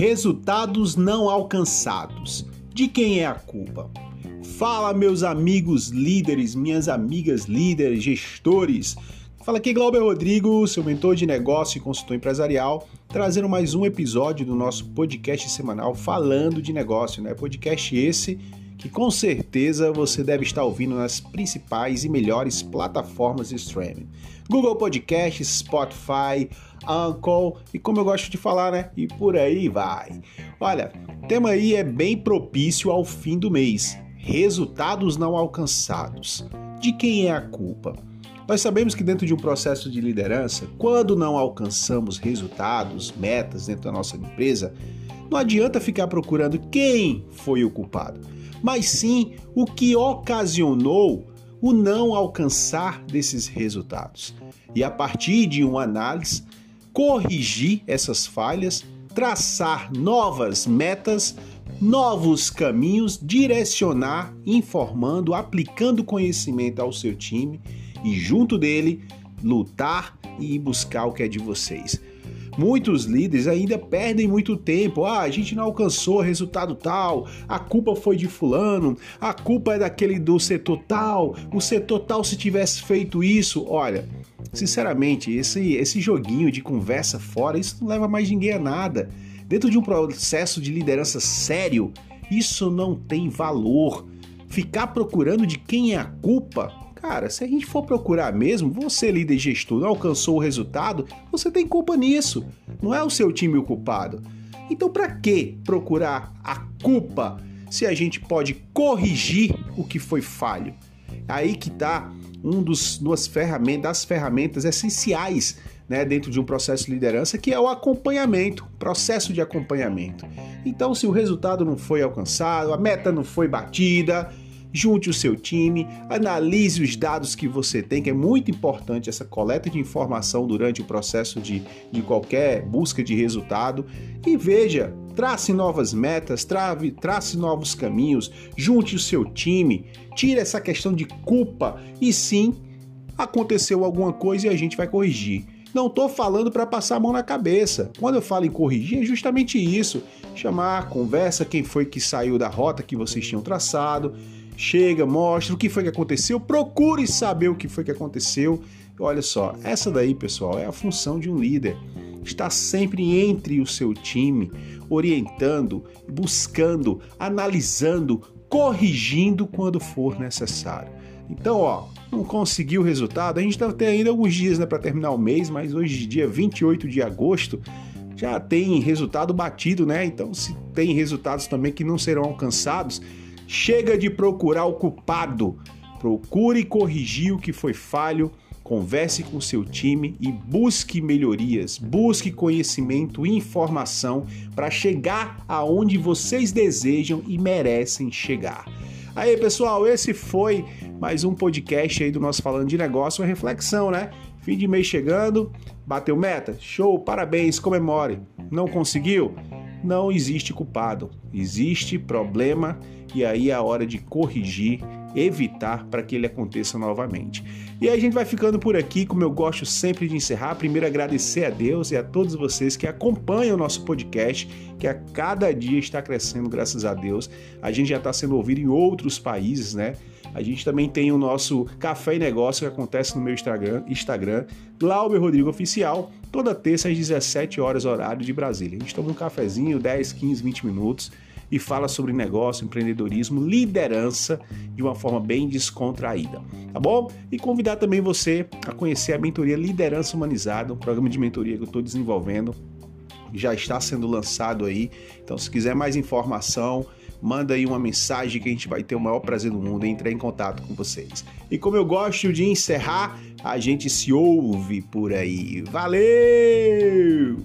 Resultados não alcançados. De quem é a culpa? Fala, meus amigos líderes, minhas amigas líderes, gestores. Fala aqui Glauber Rodrigo, seu mentor de negócio e consultor empresarial, trazendo mais um episódio do nosso podcast semanal falando de negócio, né? Podcast esse que com certeza você deve estar ouvindo nas principais e melhores plataformas de streaming. Google Podcasts, Spotify, Uncle e como eu gosto de falar, né? E por aí vai. Olha, o tema aí é bem propício ao fim do mês. Resultados não alcançados. De quem é a culpa? Nós sabemos que dentro de um processo de liderança, quando não alcançamos resultados, metas dentro da nossa empresa, não adianta ficar procurando quem foi o culpado, mas sim o que ocasionou o não alcançar desses resultados. E a partir de uma análise, corrigir essas falhas, traçar novas metas, novos caminhos, direcionar, informando, aplicando conhecimento ao seu time e, junto dele, lutar e buscar o que é de vocês. Muitos líderes ainda perdem muito tempo. Ah, a gente não alcançou resultado tal, a culpa foi de fulano, a culpa é daquele do setor tal, o setor tal se tivesse feito isso. Olha, sinceramente, esse, esse joguinho de conversa fora, isso não leva mais ninguém a nada. Dentro de um processo de liderança sério, isso não tem valor. Ficar procurando de quem é a culpa Cara, se a gente for procurar mesmo, você, líder gestor, não alcançou o resultado, você tem culpa nisso. Não é o seu time o culpado. Então, para que procurar a culpa se a gente pode corrigir o que foi falho? Aí que está um dos duas ferramentas, das ferramentas essenciais né, dentro de um processo de liderança, que é o acompanhamento, processo de acompanhamento. Então, se o resultado não foi alcançado, a meta não foi batida, junte o seu time, analise os dados que você tem, que é muito importante essa coleta de informação durante o processo de, de qualquer busca de resultado e veja, trace novas metas, trave, trace novos caminhos, junte o seu time, tire essa questão de culpa e sim, aconteceu alguma coisa e a gente vai corrigir. Não estou falando para passar a mão na cabeça. Quando eu falo em corrigir, é justamente isso: chamar, conversa quem foi que saiu da rota que vocês tinham traçado, chega, mostra o que foi que aconteceu, procure saber o que foi que aconteceu. Olha só, essa daí, pessoal, é a função de um líder. Está sempre entre o seu time, orientando, buscando, analisando, corrigindo quando for necessário. Então, ó, não conseguiu o resultado, a gente ter ainda alguns dias né, para terminar o mês, mas hoje, dia 28 de agosto, já tem resultado batido, né? Então, se tem resultados também que não serão alcançados, Chega de procurar o culpado. Procure corrigir o que foi falho, converse com seu time e busque melhorias, busque conhecimento e informação para chegar aonde vocês desejam e merecem chegar. Aí, pessoal, esse foi mais um podcast aí do nosso Falando de Negócio, uma reflexão, né? Fim de mês chegando, bateu meta? Show, parabéns, comemore. Não conseguiu? Não existe culpado, existe problema e aí é a hora de corrigir, evitar para que ele aconteça novamente. E aí a gente vai ficando por aqui, como eu gosto sempre de encerrar, primeiro agradecer a Deus e a todos vocês que acompanham o nosso podcast, que a cada dia está crescendo, graças a Deus. A gente já está sendo ouvido em outros países, né? A gente também tem o nosso Café e Negócio que acontece no meu Instagram, Instagram Glauber Rodrigo Oficial, toda terça às 17 horas, horário de Brasília. A gente toma um cafezinho, 10, 15, 20 minutos e fala sobre negócio, empreendedorismo, liderança de uma forma bem descontraída, tá bom? E convidar também você a conhecer a mentoria Liderança Humanizada, um programa de mentoria que eu estou desenvolvendo, já está sendo lançado aí. Então, se quiser mais informação, manda aí uma mensagem que a gente vai ter o maior prazer do mundo em entrar em contato com vocês. E como eu gosto de encerrar, a gente se ouve por aí. Valeu!